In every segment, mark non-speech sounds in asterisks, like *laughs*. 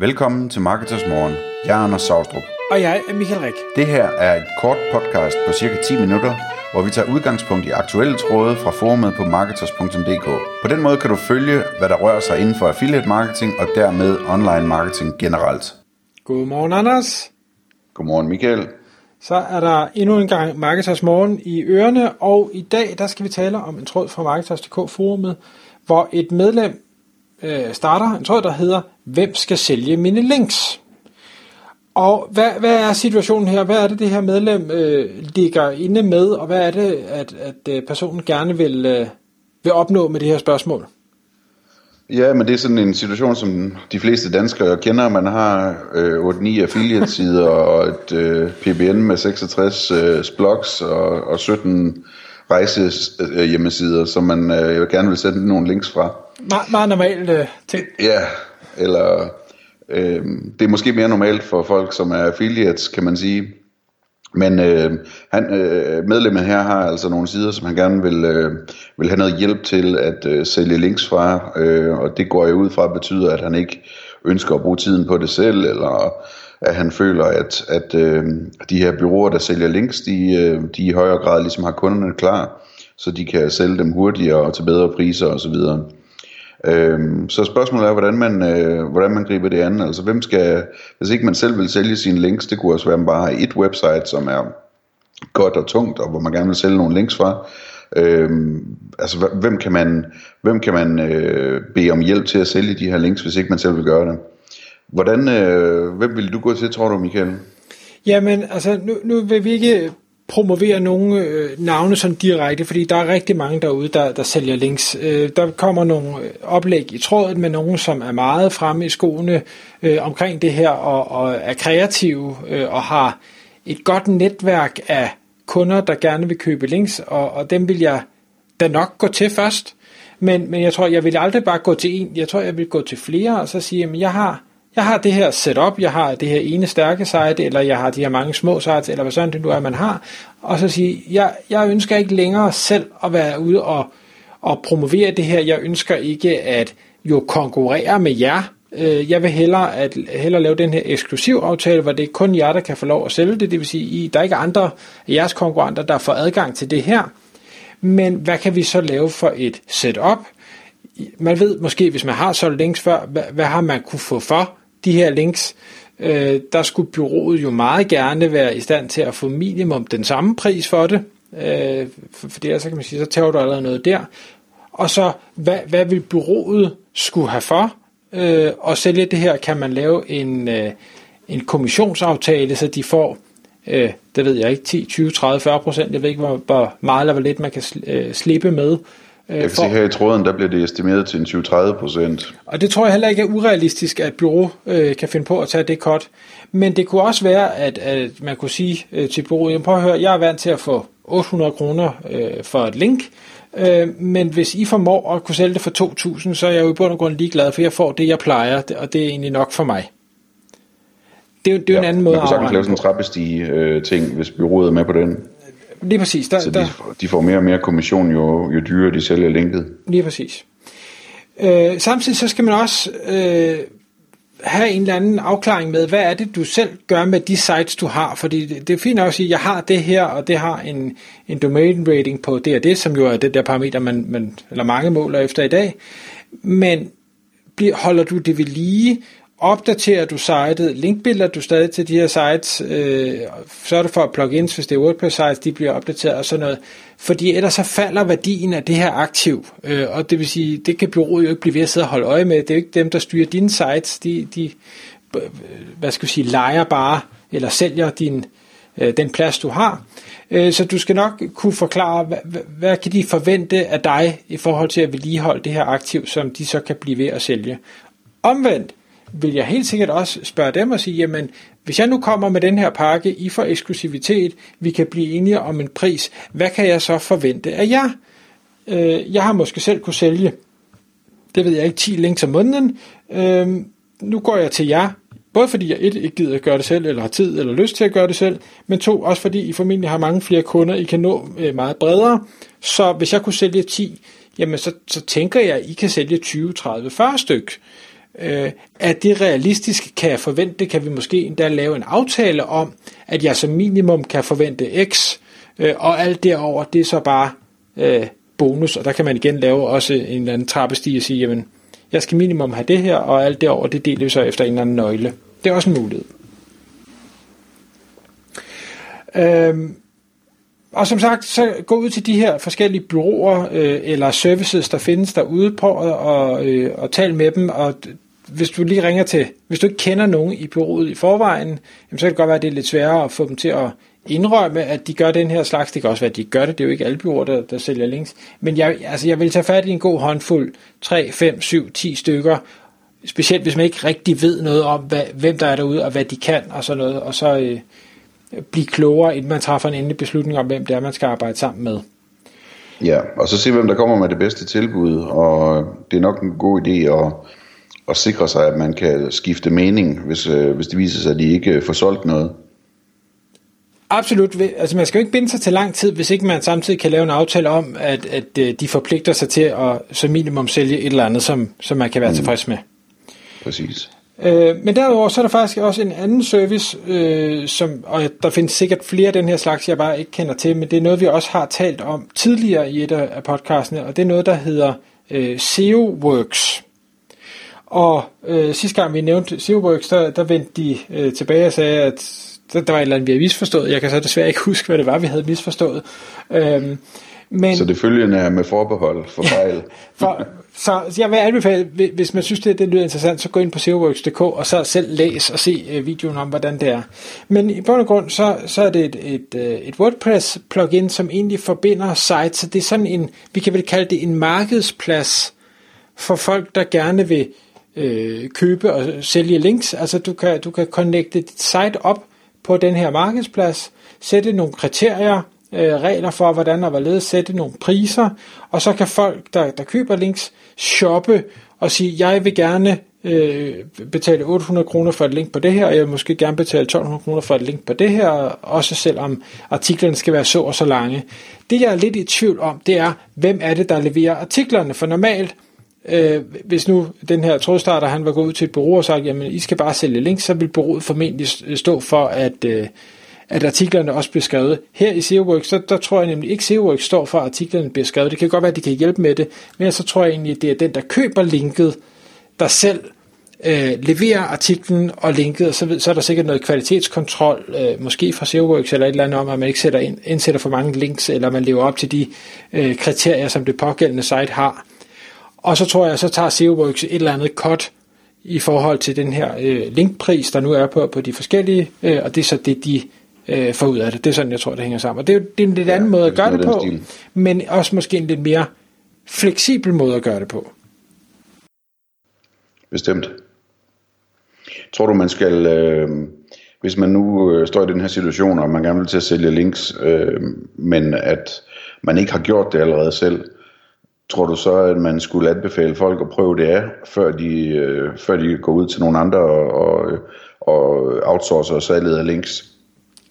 Velkommen til Marketers Morgen. Jeg er Anders Saustrup. Og jeg er Michael Rik. Det her er et kort podcast på cirka 10 minutter, hvor vi tager udgangspunkt i aktuelle tråde fra forumet på marketers.dk. På den måde kan du følge, hvad der rører sig inden for affiliate marketing og dermed online marketing generelt. Godmorgen, Anders. Godmorgen, Michael. Så er der endnu en gang Marketers Morgen i ørerne, og i dag der skal vi tale om en tråd fra Marketers.dk forumet, hvor et medlem øh, starter en tråd, der hedder, hvem skal sælge mine links? Og hvad, hvad er situationen her? Hvad er det, det her medlem øh, ligger inde med, og hvad er det, at, at øh, personen gerne vil, øh, vil opnå med det her spørgsmål? Ja, men det er sådan en situation, som de fleste danskere kender. Man har øh, 8-9 affiliate-sider og et øh, PBN med 66 øh, blogs og, og 17 rejse-hjemmesider, som man øh, gerne vil sætte nogle links fra. Me- meget normalt øh, ting. Ja, eller øh, det er måske mere normalt for folk, som er affiliates, kan man sige. Men øh, han, øh, medlemmet her har altså nogle sider, som han gerne vil, øh, vil have noget hjælp til at øh, sælge links fra, øh, og det går jeg ud fra betyder, at han ikke ønsker at bruge tiden på det selv, eller at han føler, at, at øh, de her byråer, der sælger links, de, øh, de i højere grad ligesom har kunderne klar, så de kan sælge dem hurtigere og til bedre priser osv. Øhm, så spørgsmålet er, hvordan man, øh, hvordan man griber det an. Altså hvem skal, hvis ikke man selv vil sælge sine links, det kunne også være, at man bare har et website, som er godt og tungt, og hvor man gerne vil sælge nogle links fra. Øhm, altså hvem kan man, hvem kan man øh, bede om hjælp til at sælge de her links, hvis ikke man selv vil gøre det? Hvordan, øh, hvem vil du gå til, tror du, Michael? Jamen, altså nu, nu vil vi ikke promovere nogle øh, navne sådan direkte, fordi der er rigtig mange derude, der, der sælger links. Øh, der kommer nogle øh, oplæg i trådet med nogen, som er meget fremme i skoene øh, omkring det her, og, og er kreative, øh, og har et godt netværk af kunder, der gerne vil købe links, og, og dem vil jeg da nok gå til først. Men, men jeg tror, jeg vil aldrig bare gå til en. Jeg tror, jeg vil gå til flere, og så sige, at jeg har jeg har det her setup, jeg har det her ene stærke site, eller jeg har de her mange små sites, eller hvad sådan det nu er, man har, og så sige, jeg, jeg ønsker ikke længere selv at være ude og, og promovere det her, jeg ønsker ikke at jo konkurrere med jer, øh, jeg vil hellere, at, hellere lave den her eksklusiv aftale, hvor det er kun jer, der kan få lov at sælge det, det vil sige, der er ikke andre af jeres konkurrenter, der får adgang til det her, men hvad kan vi så lave for et setup, man ved måske, hvis man har solgt links før, hvad, hvad har man kunne få for? De her links, øh, der skulle byrådet jo meget gerne være i stand til at få minimum den samme pris for det, øh, for, for det så kan man sige, så tager du allerede noget der. Og så, hvad, hvad vil byrådet skulle have for øh, at sælge det her? Kan man lave en, øh, en kommissionsaftale, så de får, øh, det ved jeg ikke, 10, 20, 30, 40 procent, jeg ved ikke, hvor, hvor meget eller hvor lidt man kan øh, slippe med, jeg kan for, se her i tråden, der bliver det estimeret til en 20-30 procent. Og det tror jeg heller ikke er urealistisk, at bureau øh, kan finde på at tage det kort. Men det kunne også være, at, at man kunne sige øh, til bureauet, prøv at høre, jeg er vant til at få 800 kroner øh, for et link, øh, men hvis I formår at kunne sælge det for 2.000, så er jeg jo i bund og grund ligeglad, for jeg får det, jeg plejer, og det er egentlig nok for mig. Det er, det er ja, en anden måde at Man kan lave sådan en trappestige øh, ting, hvis byrådet er med på den. Lige præcis. Der, så de, de får mere og mere kommission, jo, jo dyrere de sælger linket. Lige præcis. Øh, samtidig så skal man også øh, have en eller anden afklaring med, hvad er det, du selv gør med de sites, du har. Fordi det, det er fint at sige, at jeg har det her, og det har en, en domain rating på det og det, som jo er det der parameter, man, man, eller mange måler efter i dag. Men holder du det ved lige, opdaterer du sitet, linkbilder du stadig til de her sites, øh, er det for at plugins, hvis det er WordPress sites, de bliver opdateret og sådan noget, fordi ellers så falder værdien af det her aktiv, øh, og det vil sige, det kan byrådet jo ikke blive ved at sidde og holde øje med, det er jo ikke dem, der styrer dine sites, de, de øh, hvad skal vi sige, leger bare, eller sælger din, øh, den plads, du har, øh, så du skal nok kunne forklare, hvad, hvad, hvad kan de forvente af dig i forhold til at vedligeholde det her aktiv, som de så kan blive ved at sælge. Omvendt, vil jeg helt sikkert også spørge dem og sige, jamen, hvis jeg nu kommer med den her pakke, I får eksklusivitet, vi kan blive enige om en pris, hvad kan jeg så forvente af jer? Øh, jeg har måske selv kunne sælge, det ved jeg ikke, 10 links om måneden. Øh, nu går jeg til jer, både fordi jeg et, ikke gider at gøre det selv, eller har tid eller lyst til at gøre det selv, men to, også fordi I formentlig har mange flere kunder, I kan nå øh, meget bredere. Så hvis jeg kunne sælge 10, jamen så, så tænker jeg, at I kan sælge 20, 30, 40 stykker. Øh, Øh, er det realistisk? Kan jeg forvente? Kan vi måske endda lave en aftale om, at jeg som minimum kan forvente X, øh, og alt derover det er så bare øh, bonus, og der kan man igen lave også en eller anden trappestige og sige, jamen, jeg skal minimum have det her, og alt derover det deler vi så efter en eller anden nøgle. Det er også en mulighed. Øhm, og som sagt, så gå ud til de her forskellige byråer øh, eller services, der findes derude, på og, øh, og tal med dem, og hvis du lige ringer til, hvis du ikke kender nogen i byrådet i forvejen, jamen, så kan det godt være, at det er lidt sværere at få dem til at indrømme, at de gør den her slags. Det kan også være, at de gør det. Det er jo ikke alle byråer, der, der sælger links. Men jeg, altså, jeg vil tage fat i en god håndfuld, 3, 5, 7, 10 stykker, specielt hvis man ikke rigtig ved noget om, hvad, hvem der er derude, og hvad de kan, og sådan noget, og så øh, blive klogere, inden man træffer en endelig beslutning om, hvem det er, man skal arbejde sammen med. Ja, og så se, hvem der kommer med det bedste tilbud, og det er nok en god idé at, at sikre sig, at man kan skifte mening, hvis, øh, hvis det viser sig, at de ikke får solgt noget. Absolut. Altså man skal jo ikke binde sig til lang tid, hvis ikke man samtidig kan lave en aftale om, at, at øh, de forpligter sig til at som minimum sælge et eller andet, som, som man kan være mm. tilfreds med. Præcis. Øh, men derudover så er der faktisk også en anden service, øh, som, og der findes sikkert flere af den her slags, jeg bare ikke kender til, men det er noget, vi også har talt om tidligere i et af podcastene, og det er noget, der hedder øh, SEO Works. Og øh, sidste gang vi nævnte SEOworks, der, der vendte de øh, tilbage og sagde, at der, der var et eller andet, vi havde misforstået. Jeg kan så desværre ikke *laughs* huske, hvad det var, vi havde misforstået. Øh, men, så det følgende er med forbehold *laughs* for fejl. for, så jeg vil anbefale, hvis man synes, det, det lyder interessant, så gå ind på SEOworks.dk og så selv læs og se øh, videoen om, hvordan det er. Men i bund og grund, så, så er det et, et, øh, et WordPress-plugin, som egentlig forbinder sites. Så det er sådan en, vi kan vel kalde det en markedsplads for folk, der gerne vil øh, købe og sælge links. Altså du kan, du kan connecte dit site op på den her markedsplads, sætte nogle kriterier, øh, regler for, hvordan og hvorledes sætte nogle priser, og så kan folk, der, der køber links, shoppe og sige, jeg vil gerne øh, betale 800 kroner for et link på det her, og jeg vil måske gerne betale 1200 kroner for et link på det her, også selvom artiklerne skal være så og så lange. Det jeg er lidt i tvivl om, det er, hvem er det, der leverer artiklerne, for normalt, øh, hvis nu den her trådstarter, han var gået ud til et bureau og sagt, jamen I skal bare sælge links, så vil bureauet formentlig stå for, at, øh, at artiklerne også bliver skrevet. Her i SEOworks, der, der tror jeg nemlig ikke, SEOworks står for, at artiklerne bliver skrevet. Det kan godt være, at de kan hjælpe med det, men så tror jeg egentlig, at det er den, der køber linket, der selv øh, leverer artiklen og linket, og så, så er der sikkert noget kvalitetskontrol, øh, måske fra SEOworks eller et eller andet om, at man ikke sætter ind, indsætter for mange links, eller man lever op til de øh, kriterier, som det pågældende site har. Og så tror jeg, så tager SEOworks et eller andet cut i forhold til den her øh, linkpris, der nu er på, på de forskellige, øh, og det er så det, de øh, får ud af det. Det er sådan, jeg tror, det hænger sammen. Og det er jo det er en lidt ja, anden måde at gøre det på, stil. men også måske en lidt mere fleksibel måde at gøre det på. Bestemt. Tror du, man skal, øh, hvis man nu øh, står i den her situation, og man gerne vil til at sælge links, øh, men at man ikke har gjort det allerede selv, Tror du så, at man skulle anbefale folk at prøve det af, før de, øh, før de går ud til nogle andre og, og, og outsourcer salget af links?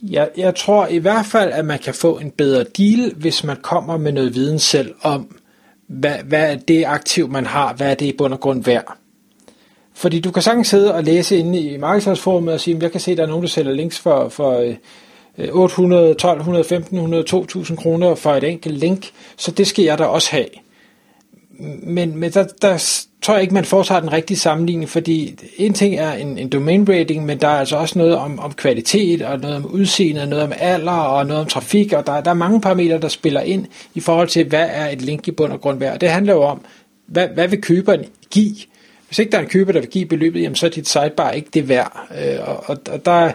Jeg, jeg tror i hvert fald, at man kan få en bedre deal, hvis man kommer med noget viden selv om, hvad, hvad er det aktiv, man har, hvad er det i bund og grund værd. Fordi du kan sagtens sidde og læse inde i markedsføringsforumet og sige, at jeg kan se, at der er nogen, der sælger links for, for 800, 1200, 1500, 2000 kroner for et enkelt link, så det skal jeg da også have men, men der, der tror jeg ikke, man foretager den rigtige sammenligning, fordi en ting er en, en domain rating, men der er altså også noget om, om kvalitet, og noget om udseende, noget om alder, og noget om trafik, og der, der er mange parametre, der spiller ind i forhold til, hvad er et link i bund og grund værd. Og det handler jo om, hvad, hvad vil køberen give? Hvis ikke der er en køber, der vil give beløbet, jamen så er dit site bare ikke det værd. Øh, og, og, og der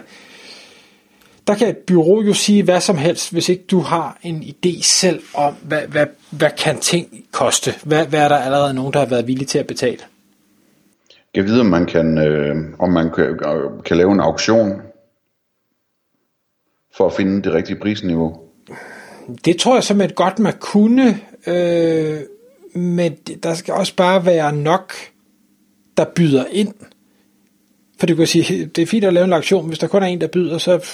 der kan et bureau jo sige hvad som helst, hvis ikke du har en idé selv om, hvad, hvad, hvad kan ting koste? Hvad, hvad er der allerede nogen, der har været villige til at betale? Jeg ved, om man kan, øh, om man kan, kan lave en auktion for at finde det rigtige prisniveau. Det tror jeg simpelthen godt, man kunne, øh, men der skal også bare være nok, der byder ind. For du kan sige, *laughs* det er fint at lave en auktion, hvis der kun er en, der byder, så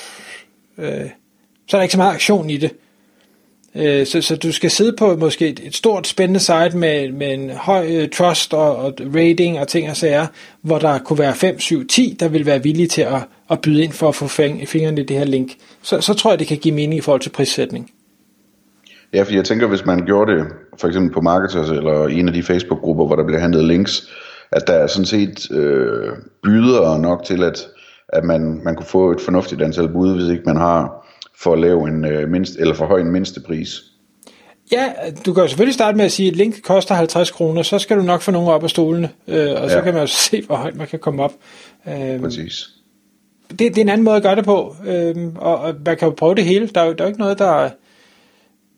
øh, så er der ikke så meget aktion i det. Øh, så, så du skal sidde på måske et, et stort spændende site med, med en høj øh, trust og, og rating og ting og sager, hvor der kunne være 5, 7, 10, der vil være villige til at, at byde ind for at få fingrene i det her link. Så, så tror jeg, det kan give mening i forhold til prissætning. Ja, for jeg tænker, hvis man gjorde det for eksempel på Marketers eller en af de Facebook-grupper, hvor der bliver handlet links, at der er sådan set øh, byder nok til, at, at man, man kunne få et fornuftigt antal bud, hvis ikke man har for at lave en øh, mindst, eller for høj en mindste pris. Ja, du kan jo selvfølgelig starte med at sige, at link koster 50 kroner, så skal du nok få nogen op af stolene, øh, og så ja. kan man jo *laughs* se, hvor højt man kan komme op. Øh, Præcis. Det, det er en anden måde at gøre det på, øh, og, og man kan jo prøve det hele. Der er jo, der er jo ikke noget, der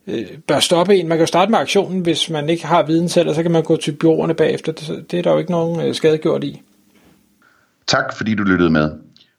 øh, bør stoppe en. Man kan jo starte med aktionen, hvis man ikke har viden selv, og så kan man gå til byråerne bagefter. Det, det er der jo ikke nogen øh, skade gjort i. Tak fordi du lyttede med.